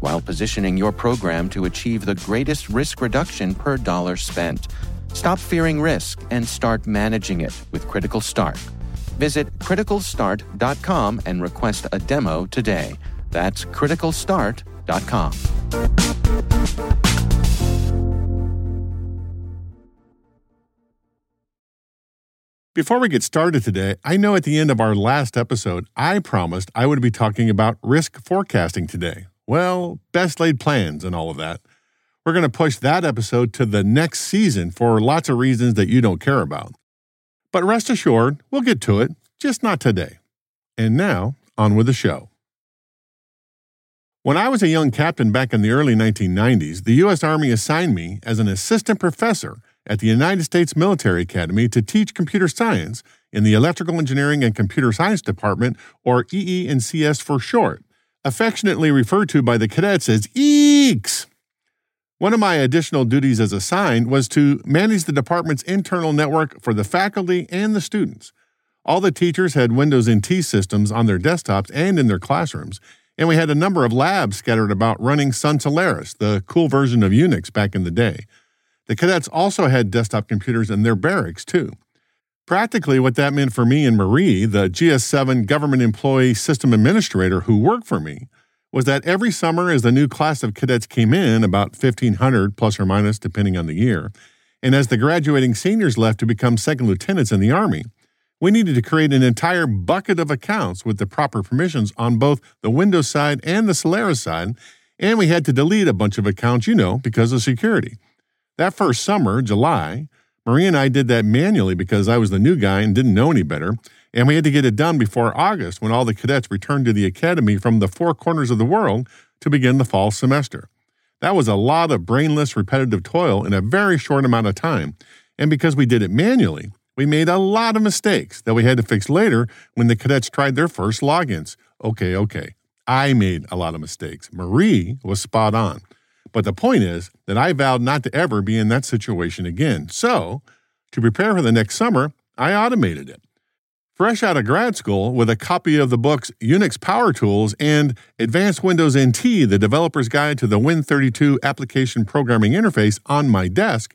while positioning your program to achieve the greatest risk reduction per dollar spent. Stop fearing risk and start managing it with Critical Start. Visit criticalstart.com and request a demo today. That's criticalstart.com. Before we get started today, I know at the end of our last episode, I promised I would be talking about risk forecasting today. Well, best laid plans and all of that. We're going to push that episode to the next season for lots of reasons that you don't care about. But rest assured, we'll get to it, just not today. And now, on with the show. When I was a young captain back in the early 1990s, the U.S. Army assigned me as an assistant professor at the United States Military Academy to teach computer science in the Electrical Engineering and Computer Science Department, or EE&CS for short, affectionately referred to by the cadets as EEKS. One of my additional duties as assigned was to manage the department's internal network for the faculty and the students. All the teachers had Windows NT systems on their desktops and in their classrooms, and we had a number of labs scattered about running Sun Solaris, the cool version of Unix back in the day. The cadets also had desktop computers in their barracks, too. Practically, what that meant for me and Marie, the GS7 government employee system administrator who worked for me, was that every summer, as the new class of cadets came in, about 1,500 plus or minus, depending on the year, and as the graduating seniors left to become second lieutenants in the Army, we needed to create an entire bucket of accounts with the proper permissions on both the Windows side and the Solaris side, and we had to delete a bunch of accounts, you know, because of security. That first summer, July, Marie and I did that manually because I was the new guy and didn't know any better, and we had to get it done before August when all the cadets returned to the academy from the four corners of the world to begin the fall semester. That was a lot of brainless, repetitive toil in a very short amount of time, and because we did it manually, we made a lot of mistakes that we had to fix later when the cadets tried their first logins. Okay, okay. I made a lot of mistakes. Marie was spot on. But the point is that I vowed not to ever be in that situation again. So, to prepare for the next summer, I automated it. Fresh out of grad school with a copy of the books Unix Power Tools and Advanced Windows NT, the developer's guide to the Win32 application programming interface on my desk,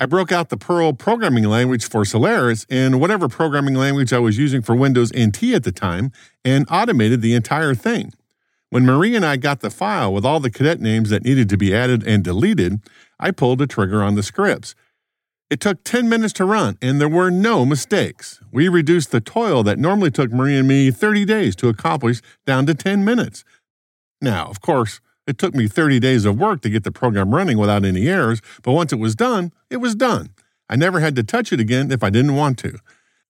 I broke out the Perl programming language for Solaris and whatever programming language I was using for Windows NT at the time and automated the entire thing. When Marie and I got the file with all the cadet names that needed to be added and deleted, I pulled the trigger on the scripts. It took 10 minutes to run, and there were no mistakes. We reduced the toil that normally took Marie and me 30 days to accomplish down to 10 minutes. Now, of course, it took me 30 days of work to get the program running without any errors, but once it was done, it was done. I never had to touch it again if I didn't want to.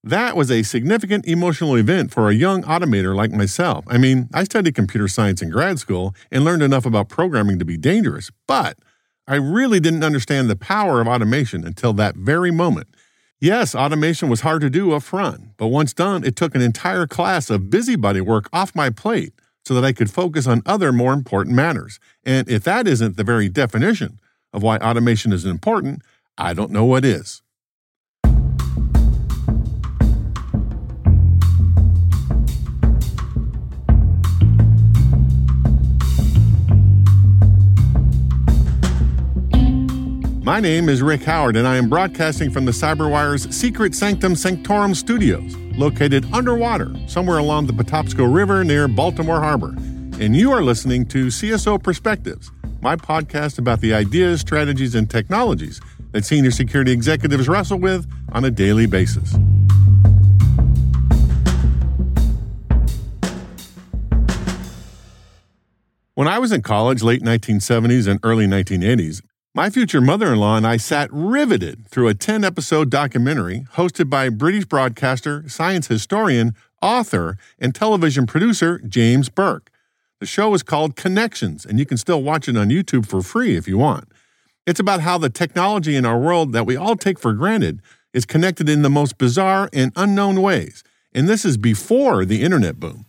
That was a significant emotional event for a young automator like myself. I mean, I studied computer science in grad school and learned enough about programming to be dangerous, but I really didn't understand the power of automation until that very moment. Yes, automation was hard to do up front, but once done, it took an entire class of busybody work off my plate so that I could focus on other more important matters. And if that isn't the very definition of why automation is important, I don't know what is. My name is Rick Howard, and I am broadcasting from the CyberWire's Secret Sanctum Sanctorum studios, located underwater somewhere along the Patapsco River near Baltimore Harbor. And you are listening to CSO Perspectives, my podcast about the ideas, strategies, and technologies that senior security executives wrestle with on a daily basis. When I was in college, late 1970s and early 1980s, my future mother in law and I sat riveted through a 10 episode documentary hosted by British broadcaster, science historian, author, and television producer James Burke. The show is called Connections, and you can still watch it on YouTube for free if you want. It's about how the technology in our world that we all take for granted is connected in the most bizarre and unknown ways. And this is before the internet boom.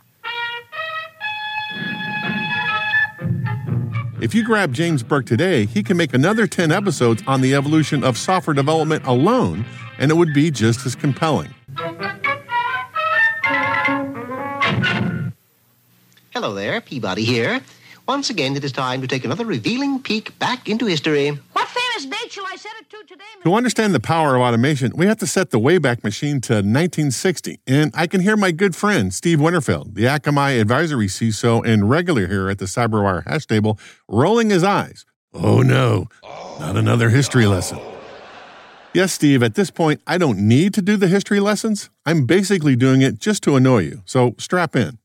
If you grab James Burke today, he can make another 10 episodes on the evolution of software development alone, and it would be just as compelling. Hello there, Peabody here. Once again, it is time to take another revealing peek back into history. What I it to today? To understand the power of automation, we have to set the Wayback Machine to 1960. And I can hear my good friend, Steve Winterfeld, the Akamai advisory CISO and regular here at the CyberWire hash table, rolling his eyes. Oh no, not another history lesson. Yes, Steve, at this point, I don't need to do the history lessons. I'm basically doing it just to annoy you, so strap in.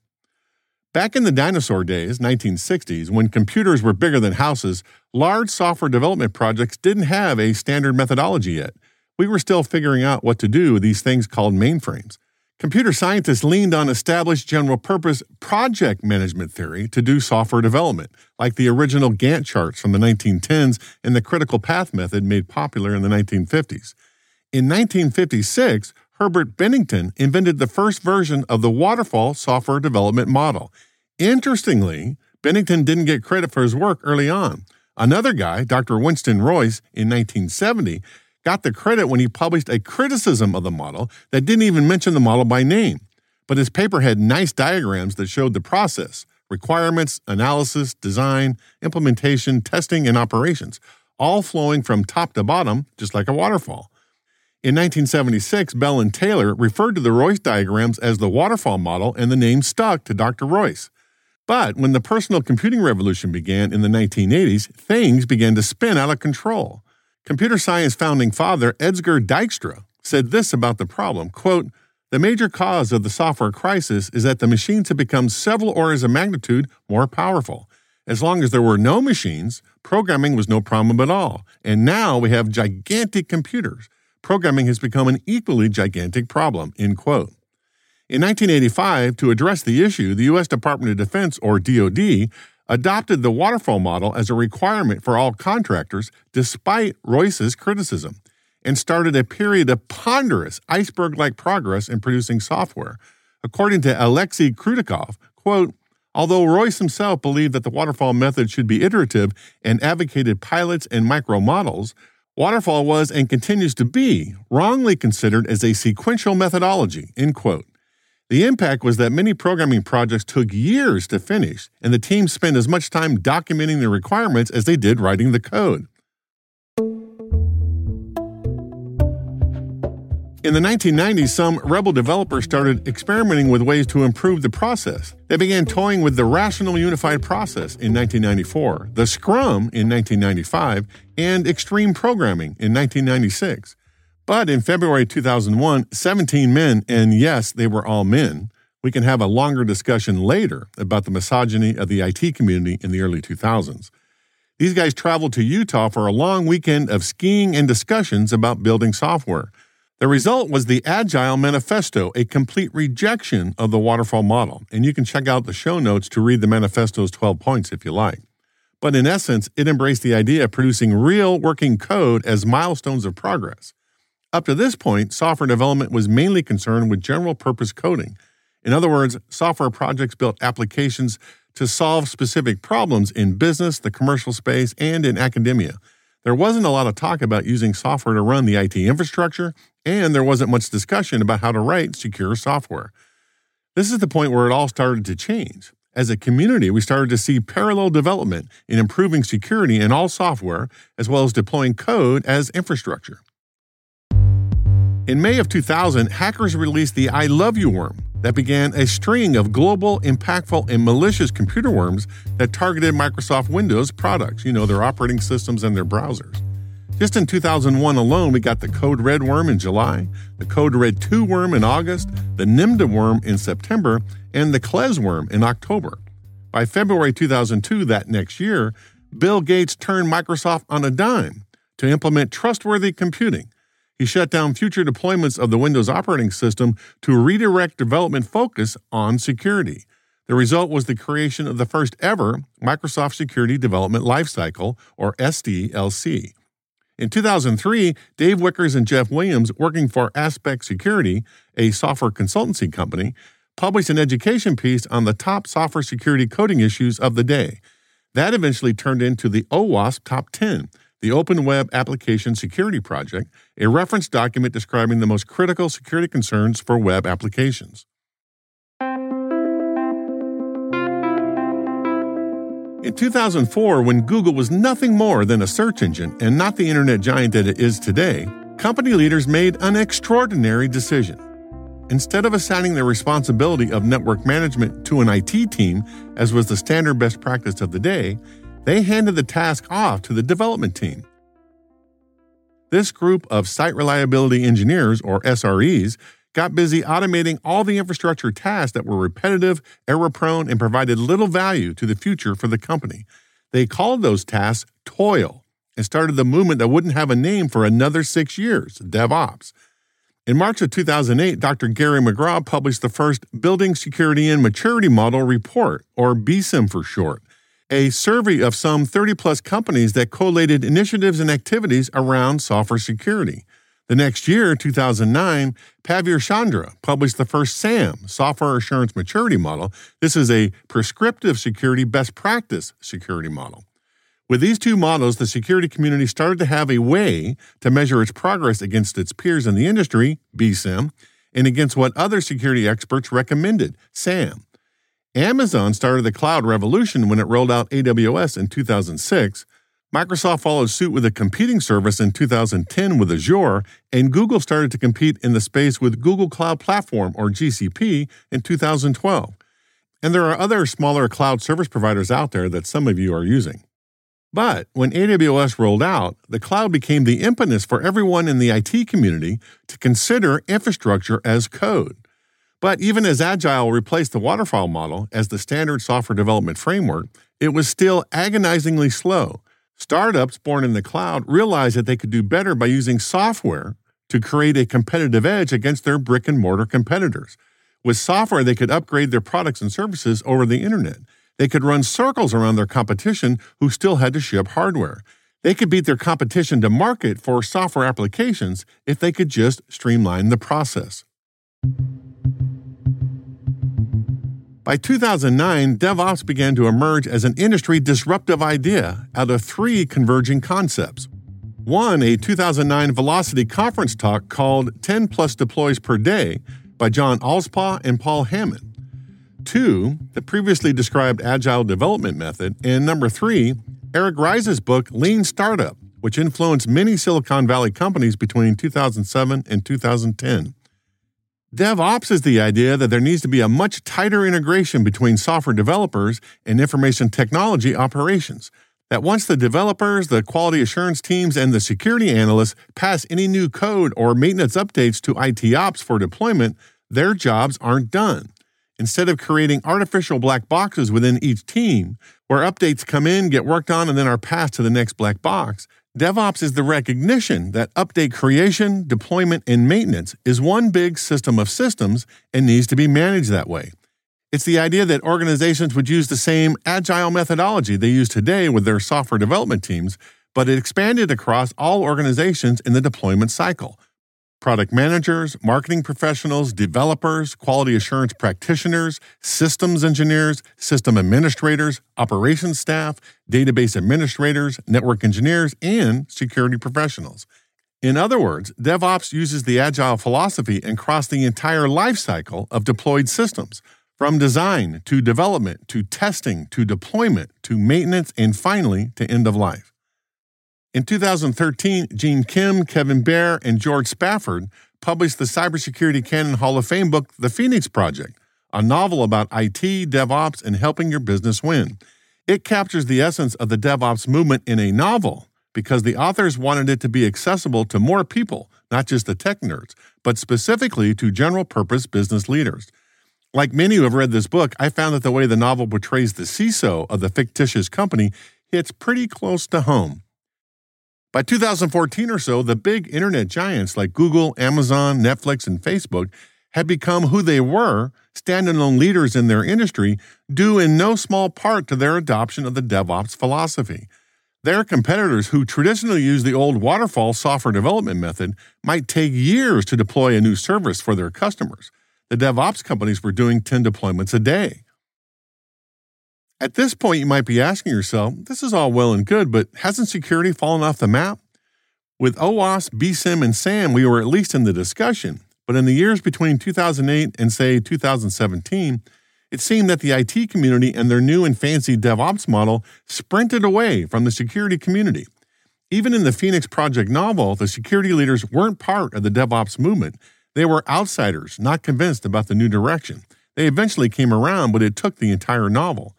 Back in the dinosaur days, 1960s, when computers were bigger than houses, large software development projects didn't have a standard methodology yet. We were still figuring out what to do with these things called mainframes. Computer scientists leaned on established general purpose project management theory to do software development, like the original Gantt charts from the 1910s and the critical path method made popular in the 1950s. In 1956, Herbert Benington invented the first version of the waterfall software development model. Interestingly, Benington didn't get credit for his work early on. Another guy, Dr. Winston Royce, in 1970, got the credit when he published a criticism of the model that didn't even mention the model by name. But his paper had nice diagrams that showed the process requirements, analysis, design, implementation, testing, and operations, all flowing from top to bottom, just like a waterfall. In 1976, Bell and Taylor referred to the Royce diagrams as the waterfall model, and the name stuck to Dr. Royce. But when the personal computing revolution began in the 1980s, things began to spin out of control. Computer science founding father Edsger Dijkstra said this about the problem quote, The major cause of the software crisis is that the machines have become several orders of magnitude more powerful. As long as there were no machines, programming was no problem at all. And now we have gigantic computers programming has become an equally gigantic problem, end quote. In 1985, to address the issue, the U.S. Department of Defense, or DoD, adopted the waterfall model as a requirement for all contractors, despite Royce's criticism, and started a period of ponderous iceberg like progress in producing software. According to Alexei Krutikov, quote, Although Royce himself believed that the waterfall method should be iterative and advocated pilots and micro models, Waterfall was and continues to be wrongly considered as a sequential methodology, end quote. The impact was that many programming projects took years to finish, and the team spent as much time documenting the requirements as they did writing the code. In the 1990s, some rebel developers started experimenting with ways to improve the process. They began toying with the Rational Unified Process in 1994, the Scrum in 1995, and Extreme Programming in 1996. But in February 2001, 17 men, and yes, they were all men, we can have a longer discussion later about the misogyny of the IT community in the early 2000s. These guys traveled to Utah for a long weekend of skiing and discussions about building software. The result was the Agile Manifesto, a complete rejection of the waterfall model. And you can check out the show notes to read the manifesto's 12 points if you like. But in essence, it embraced the idea of producing real working code as milestones of progress. Up to this point, software development was mainly concerned with general purpose coding. In other words, software projects built applications to solve specific problems in business, the commercial space, and in academia. There wasn't a lot of talk about using software to run the IT infrastructure and there wasn't much discussion about how to write secure software. This is the point where it all started to change. As a community, we started to see parallel development in improving security in all software, as well as deploying code as infrastructure. In May of 2000, hackers released the I Love You worm. that began a string of global, impactful, and malicious computer worms that targeted Microsoft Windows products, you know, their operating systems and their browsers. Just in 2001 alone, we got the Code Red worm in July, the Code Red 2 worm in August, the Nimda worm in September, and the Klez worm in October. By February 2002, that next year, Bill Gates turned Microsoft on a dime to implement trustworthy computing. He shut down future deployments of the Windows operating system to redirect development focus on security. The result was the creation of the first ever Microsoft Security Development Lifecycle, or SDLC. In 2003, Dave Wichers and Jeff Williams, working for Aspect Security, a software consultancy company, published an education piece on the top software security coding issues of the day. That eventually turned into the OWASP Top 10, the Open Web Application Security Project, a reference document describing the most critical security concerns for web applications. In 2004, when Google was nothing more than a search engine and not the internet giant that it is today, company leaders made an extraordinary decision. Instead of assigning the responsibility of network management to an IT team, as was the standard best practice of the day, they handed the task off to the development team. This group of site reliability engineers, or SREs, got busy automating all the infrastructure tasks that were repetitive, error prone, and provided little value to the future for the company. They called those tasks toil and started the movement that wouldn't have a name for another six years DevOps. In March of 2008, Dr. Gary McGraw published the first Building Security and Maturity Model Report, or BSIMM for short a survey of some 30 plus companies that collated initiatives and activities around software security. The next year, 2009, Pravir Chandra published the first SAMM, Software Assurance Maturity Model. This is a prescriptive security best practice security model. With these two models, the security community started to have a way to measure its progress against its peers in the industry, BSIMM, and against what other security experts recommended, SAMM. Amazon started the cloud revolution when it rolled out AWS in 2006. Microsoft followed suit with a competing service in 2010 with Azure, and Google started to compete in the space with Google Cloud Platform, or GCP, in 2012. And there are other smaller cloud service providers out there that some of you are using. But when AWS rolled out, the cloud became the impetus for everyone in the IT community to consider infrastructure as code. But even as Agile replaced the waterfall model as the standard software development framework, it was still agonizingly slow. Startups born in the cloud realized that they could do better by using software to create a competitive edge against their brick and mortar competitors. With software, they could upgrade their products and services over the internet. They could run circles around their competition who still had to ship hardware. They could beat their competition to market for software applications if they could just streamline the process. By 2009, DevOps began to emerge as an industry disruptive idea out of three converging concepts. One, a 2009 Velocity conference talk called 10 plus deploys per day by John Allspaw and Paul Hammond. Two, the previously described agile development method. And number three, Eric Ries's book Lean Startup, which influenced many Silicon Valley companies between 2007 and 2010. DevOps is the idea that there needs to be a much tighter integration between software developers and information technology operations. That once the developers, the quality assurance teams, and the security analysts pass any new code or maintenance updates to IT ops for deployment, their jobs aren't done. Instead of creating artificial black boxes within each team, where updates come in, get worked on, and then are passed to the next black box, DevOps is the recognition that update creation, deployment, and maintenance is one big system of systems and needs to be managed that way. It's the idea that organizations would use the same agile methodology they use today with their software development teams, but it expanded across all organizations in the deployment cycle product managers, marketing professionals, developers, quality assurance practitioners, systems engineers, system administrators, operations staff, database administrators, network engineers, and security professionals. In other words, DevOps uses the agile philosophy and across the entire lifecycle of deployed systems, from design to development to testing to deployment to maintenance and finally to end of life. In 2013, Gene Kim, Kevin Behr, and George Spafford published the Cybersecurity Canon Hall of Fame book, The Phoenix Project, a novel about IT, DevOps, and helping your business win. It captures the essence of the DevOps movement in a novel because the authors wanted it to be accessible to more people, not just the tech nerds, but specifically to general purpose business leaders. Like many who have read this book, I found that the way the novel portrays the CISO of the fictitious company hits pretty close to home. By 2014 or so, the big internet giants like Google, Amazon, Netflix, and Facebook had become who they were, standalone leaders in their industry, due in no small part to their adoption of the DevOps philosophy. Their competitors, who traditionally use the old waterfall software development method, might take years to deploy a new service for their customers. The DevOps companies were doing 10 deployments a day. At this point, you might be asking yourself, this is all well and good, but hasn't security fallen off the map? With OWASP, BSIMM, and SAMM, we were at least in the discussion. But in the years between 2008 and, say, 2017, it seemed that the IT community and their new and fancy DevOps model sprinted away from the security community. Even in the Phoenix Project novel, the security leaders weren't part of the DevOps movement. They were outsiders, not convinced about the new direction. They eventually came around, but it took the entire novel.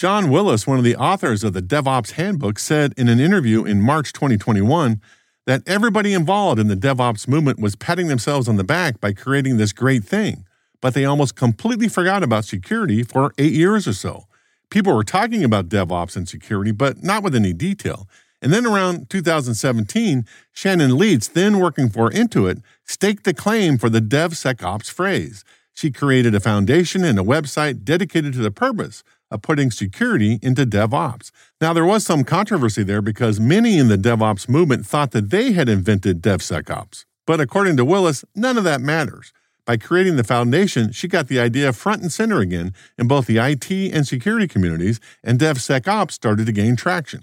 John Willis, one of the authors of the DevOps Handbook, said in an interview in March 2021 that everybody involved in the DevOps movement was patting themselves on the back by creating this great thing, but they almost completely forgot about security for eight years or so. People were talking about DevOps and security, but not with any detail. And then around 2017, Shannon Lietz, then working for Intuit, staked the claim for the DevSecOps phrase. She created a foundation and a website dedicated to the purpose of putting security into DevOps. Now, there was some controversy there because many in the DevOps movement thought that they had invented DevSecOps. But according to Willis, none of that matters. By creating the foundation, she got the idea front and center again in both the IT and security communities, and DevSecOps started to gain traction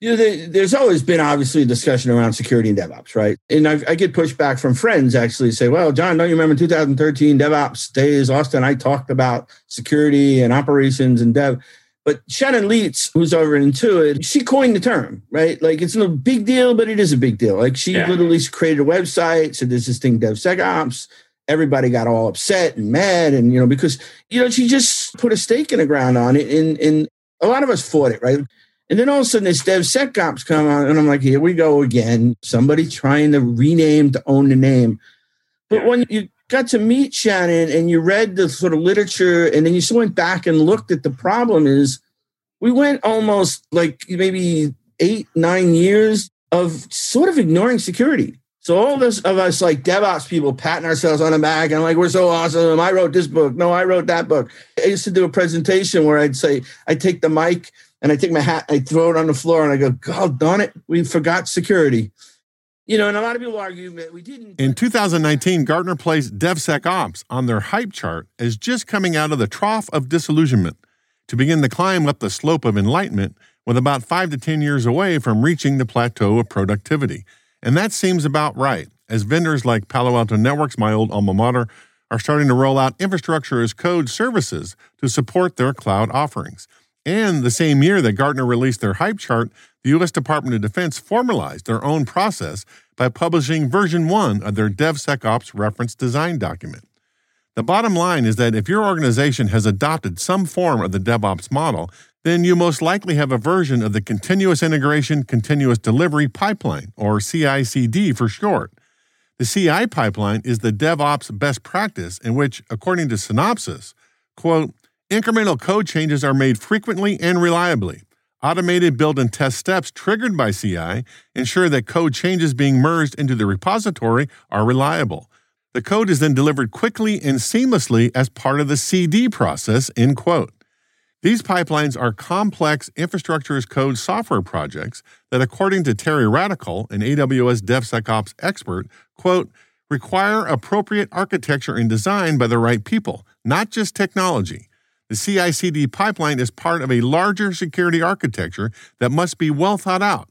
you know, there's always been obviously a discussion around security and DevOps, right? And I, I, get pushback from friends actually say, well, John, don't you remember 2013 DevOps days? Austin, I talked about security and operations and dev. But Shannon Lietz, who's over in Intuit, she coined the term, right? Like it's no big deal, but it is a big deal. Like she yeah. literally created a website, said there's this thing DevSecOps. Everybody got all upset and mad, and you know because you know she just put a stake in the ground on it, and and a lot of us fought it, right? And then all of a sudden, this DevSecOps come on, and I'm like, here we go again. Somebody trying to rename to own the name. But when you got to meet Shannon and you read the sort of literature, and then you went back and looked at the problem, is we went almost like maybe eight, nine years of sort of ignoring security. So all of us, of us like DevOps people patting ourselves on the back and like, we're so awesome. I wrote this book. No, I wrote that book. I used to do a presentation where I'd say, I take the mic and I take my hat, I throw it on the floor, and I go, God darn it, we forgot security. You know, and a lot of people argue that we didn't. In 2019, Gartner placed DevSecOps on their hype chart as just coming out of the trough of disillusionment to begin the climb up the slope of enlightenment with about five to 10 years away from reaching the plateau of productivity. And that seems about right, as vendors like Palo Alto Networks, my old alma mater, are starting to roll out infrastructure as code services to support their cloud offerings. And the same year that Gartner released their hype chart, the U.S. Department of Defense formalized their own process by publishing version one of their DevSecOps reference design document. The bottom line is that if your organization has adopted some form of the DevOps model, then you most likely have a version of the Continuous Integration Continuous Delivery Pipeline, or CI CD for short. The CI pipeline is the DevOps best practice in which, according to Synopsys, quote, Incremental code changes are made frequently and reliably. Automated build and test steps triggered by CI ensure that code changes being merged into the repository are reliable. The code is then delivered quickly and seamlessly as part of the CD process, end quote. These pipelines are complex infrastructure as code software projects that, according to Terry Radical, an AWS DevSecOps expert, quote, require appropriate architecture and design by the right people, not just technology. The CI CD pipeline is part of a larger security architecture that must be well thought out.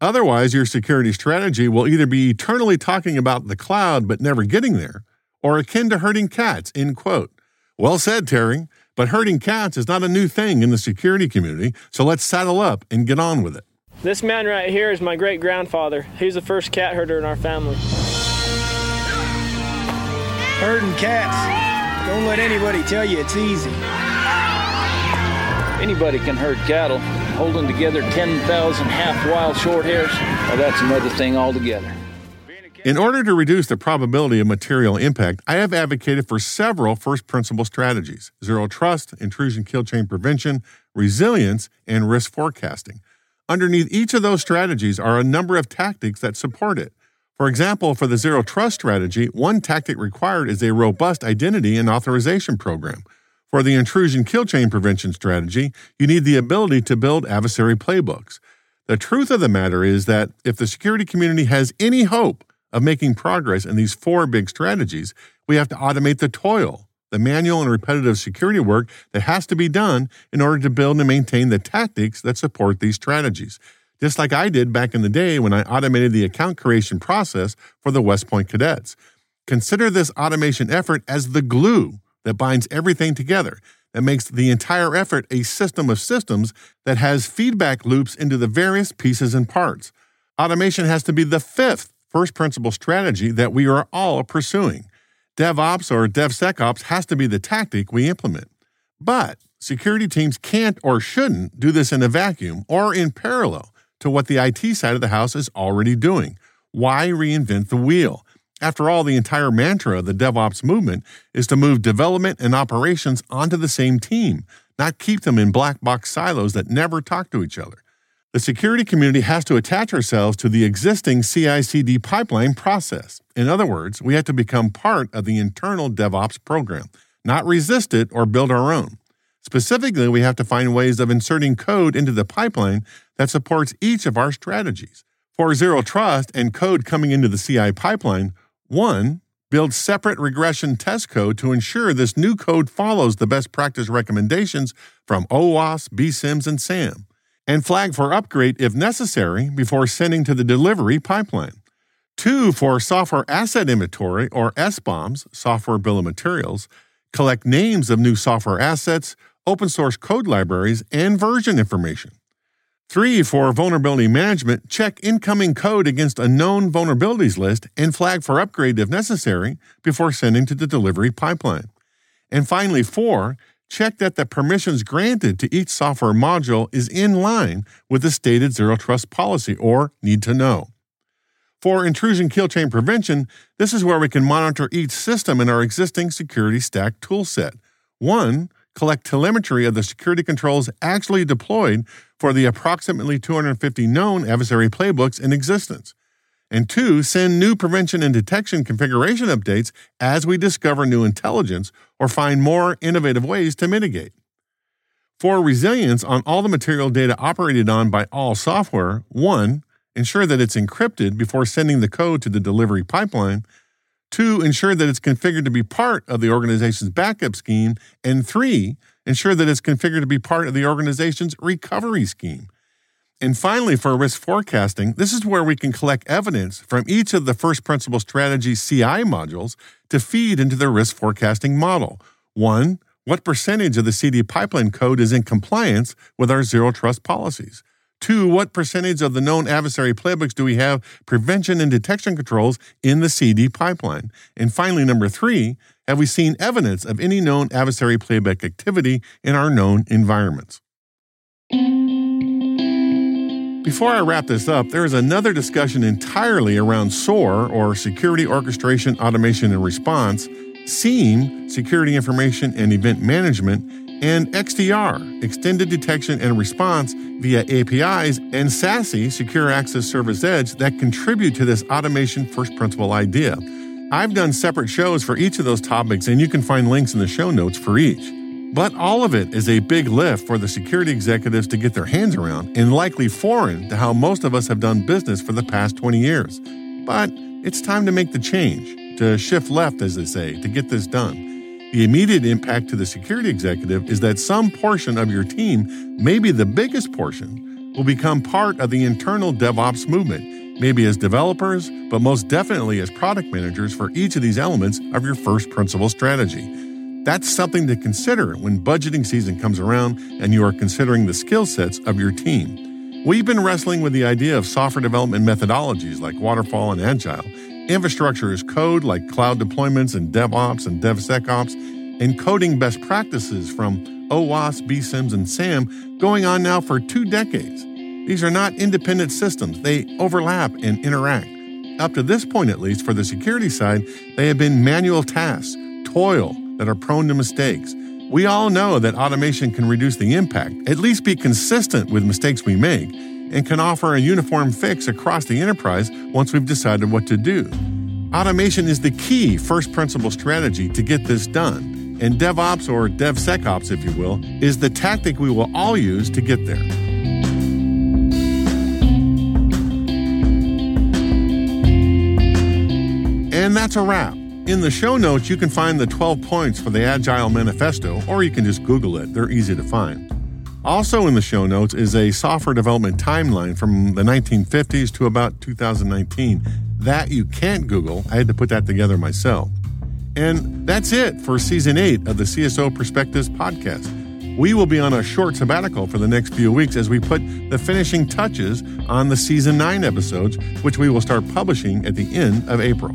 Otherwise, your security strategy will either be eternally talking about the cloud but never getting there, or akin to herding cats, end quote. Well said, Terry, but herding cats is not a new thing in the security community, so let's saddle up and get on with it. This man right here is my great grandfather. He's the first cat herder in our family. Herding cats. Don't let anybody tell you it's easy. Anybody can herd cattle. Holding together 10,000 half wild short hairs, well, that's another thing altogether. In order to reduce the probability of material impact, I have advocated for several first principle strategies zero trust, intrusion kill chain prevention, resilience, and risk forecasting. Underneath each of those strategies are a number of tactics that support it. For example, for the zero trust strategy, one tactic required is a robust identity and authorization program. For the intrusion kill chain prevention strategy, you need the ability to build adversary playbooks. The truth of the matter is that if the security community has any hope of making progress in these four big strategies, we have to automate the toil, the manual and repetitive security work that has to be done in order to build and maintain the tactics that support these strategies. Just like I did back in the day when I automated the account creation process for the West Point cadets. Consider this automation effort as the glue that binds everything together, that makes the entire effort a system of systems that has feedback loops into the various pieces and parts. Automation has to be the fifth first principle strategy that we are all pursuing. DevOps or DevSecOps has to be the tactic we implement. But security teams can't or shouldn't do this in a vacuum or in parallel to what the IT side of the house is already doing. Why reinvent the wheel? After all, the entire mantra of the DevOps movement is to move development and operations onto the same team, not keep them in black box silos that never talk to each other. The security community has to attach ourselves to the existing CI CD pipeline process. In other words, we have to become part of the internal DevOps program, not resist it or build our own. Specifically, we have to find ways of inserting code into the pipeline that supports each of our strategies. For Zero Trust and code coming into the CI pipeline, one, build separate regression test code to ensure this new code follows the best practice recommendations from OWASP, BSIMMs, and SAMM and flag for upgrade if necessary before sending to the delivery pipeline. Two, for software asset inventory or SBOMs, software bill of materials, collect names of new software assets, open source code libraries, and version information. Three, for vulnerability management, check incoming code against a known vulnerabilities list and flag for upgrade if necessary before sending to the delivery pipeline. And finally, four, check that the permissions granted to each software module is in line with the stated zero trust policy or need to know. For intrusion kill chain prevention, this is where we can monitor each system in our existing security stack toolset. One, collect telemetry of the security controls actually deployed for the approximately 250 known adversary playbooks in existence and two, send new prevention and detection configuration updates as we discover new intelligence or find more innovative ways to mitigate. For resilience on all the material data operated on by all software, one, ensure that it's encrypted before sending the code to the delivery pipeline. Two, ensure that it's configured to be part of the organization's backup scheme. And three, ensure that it's configured to be part of the organization's recovery scheme. And finally, for risk forecasting, this is where we can collect evidence from each of the first principle strategy CI modules to feed into the risk forecasting model. One, what percentage of the CD pipeline code is in compliance with our zero trust policies? Two, what percentage of the known adversary playbooks do we have prevention and detection controls in the CD pipeline? And finally, number three, have we seen evidence of any known adversary playback activity in our known environments? Before I wrap this up, there is another discussion entirely around SOAR, or Security Orchestration, Automation, and Response, SIEM, Security Information and Event Management, and XDR, Extended Detection and Response via APIs, and SASE, Secure Access Service Edge, that contribute to this automation first principle idea. I've done separate shows for each of those topics, and you can find links in the show notes for each. But all of it is a big lift for the security executives to get their hands around and likely foreign to how most of us have done business for the past 20 years. But it's time to make the change, to shift left, as they say, to get this done. The immediate impact to the security executive is that some portion of your team, maybe the biggest portion, will become part of the internal DevOps movement, maybe as developers, but most definitely as product managers for each of these elements of your first principle strategy. That's something to consider when budgeting season comes around and you are considering the skill sets of your team. We've been wrestling with the idea of software development methodologies like waterfall and agile, Infrastructure as code, like cloud deployments and DevOps and DevSecOps, and coding best practices from OWASP, BSIMMs, and SAMM going on now for two decades. These are not independent systems, they overlap and interact. Up to this point, at least, for the security side, they have been manual tasks, toil that are prone to mistakes. We all know that automation can reduce the impact, at least be consistent with mistakes we make, and can offer a uniform fix across the enterprise once we've decided what to do. Automation is the key first principle strategy to get this done, and DevOps or DevSecOps, if you will, is the tactic we will all use to get there. And that's a wrap. In the show notes, you can find the 12 points for the Agile Manifesto, or you can just Google it. They're easy to find. Also, in the show notes is a software development timeline from the 1950s to about 2019. That you can't Google. I had to put that together myself. And that's it for season eight of the CSO Perspectives podcast. We will be on a short sabbatical for the next few weeks as we put the finishing touches on the season nine episodes, which we will start publishing at the end of April.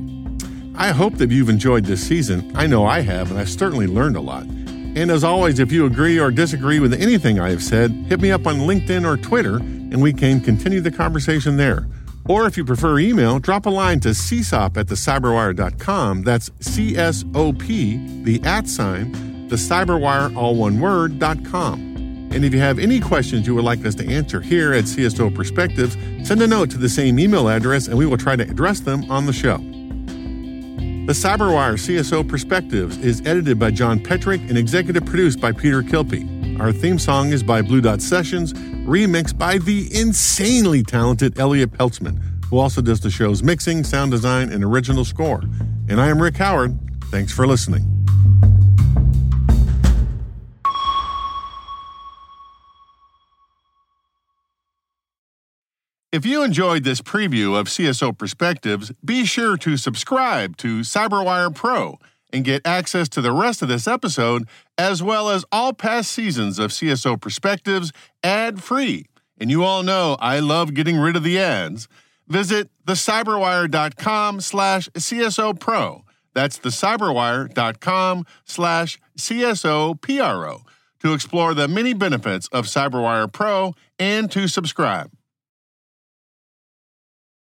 I hope that you've enjoyed this season. I know I have, and I've certainly learned a lot. And as always, if you agree or disagree with anything I have said, hit me up on LinkedIn or Twitter, and we can continue the conversation there. Or if you prefer email, drop a line to csop at thecyberwire.com. That's C S O P, the at sign, the cyberwire, all one word, dot com. And if you have any questions you would like us to answer here at CSO Perspectives, send a note to the same email address and we will try to address them on the show. The Cyberwire CSO Perspectives is edited by John Petrik and executive produced by Peter Kilpie. Our theme song is by Blue Dot Sessions, remixed by the insanely talented Elliot Peltzman, who also does the show's mixing, sound design, and original score. And I am Rick Howard. Thanks for listening. If you enjoyed this preview of CSO Perspectives, be sure to subscribe to CyberWire Pro and get access to the rest of this episode, as well as all past seasons of CSO Perspectives ad free. And you all know I love getting rid of the ads. Visit thecyberwire.com slash CSO Pro. That's thecyberwire.com slash CSO PRO to explore the many benefits of CyberWire Pro and to subscribe.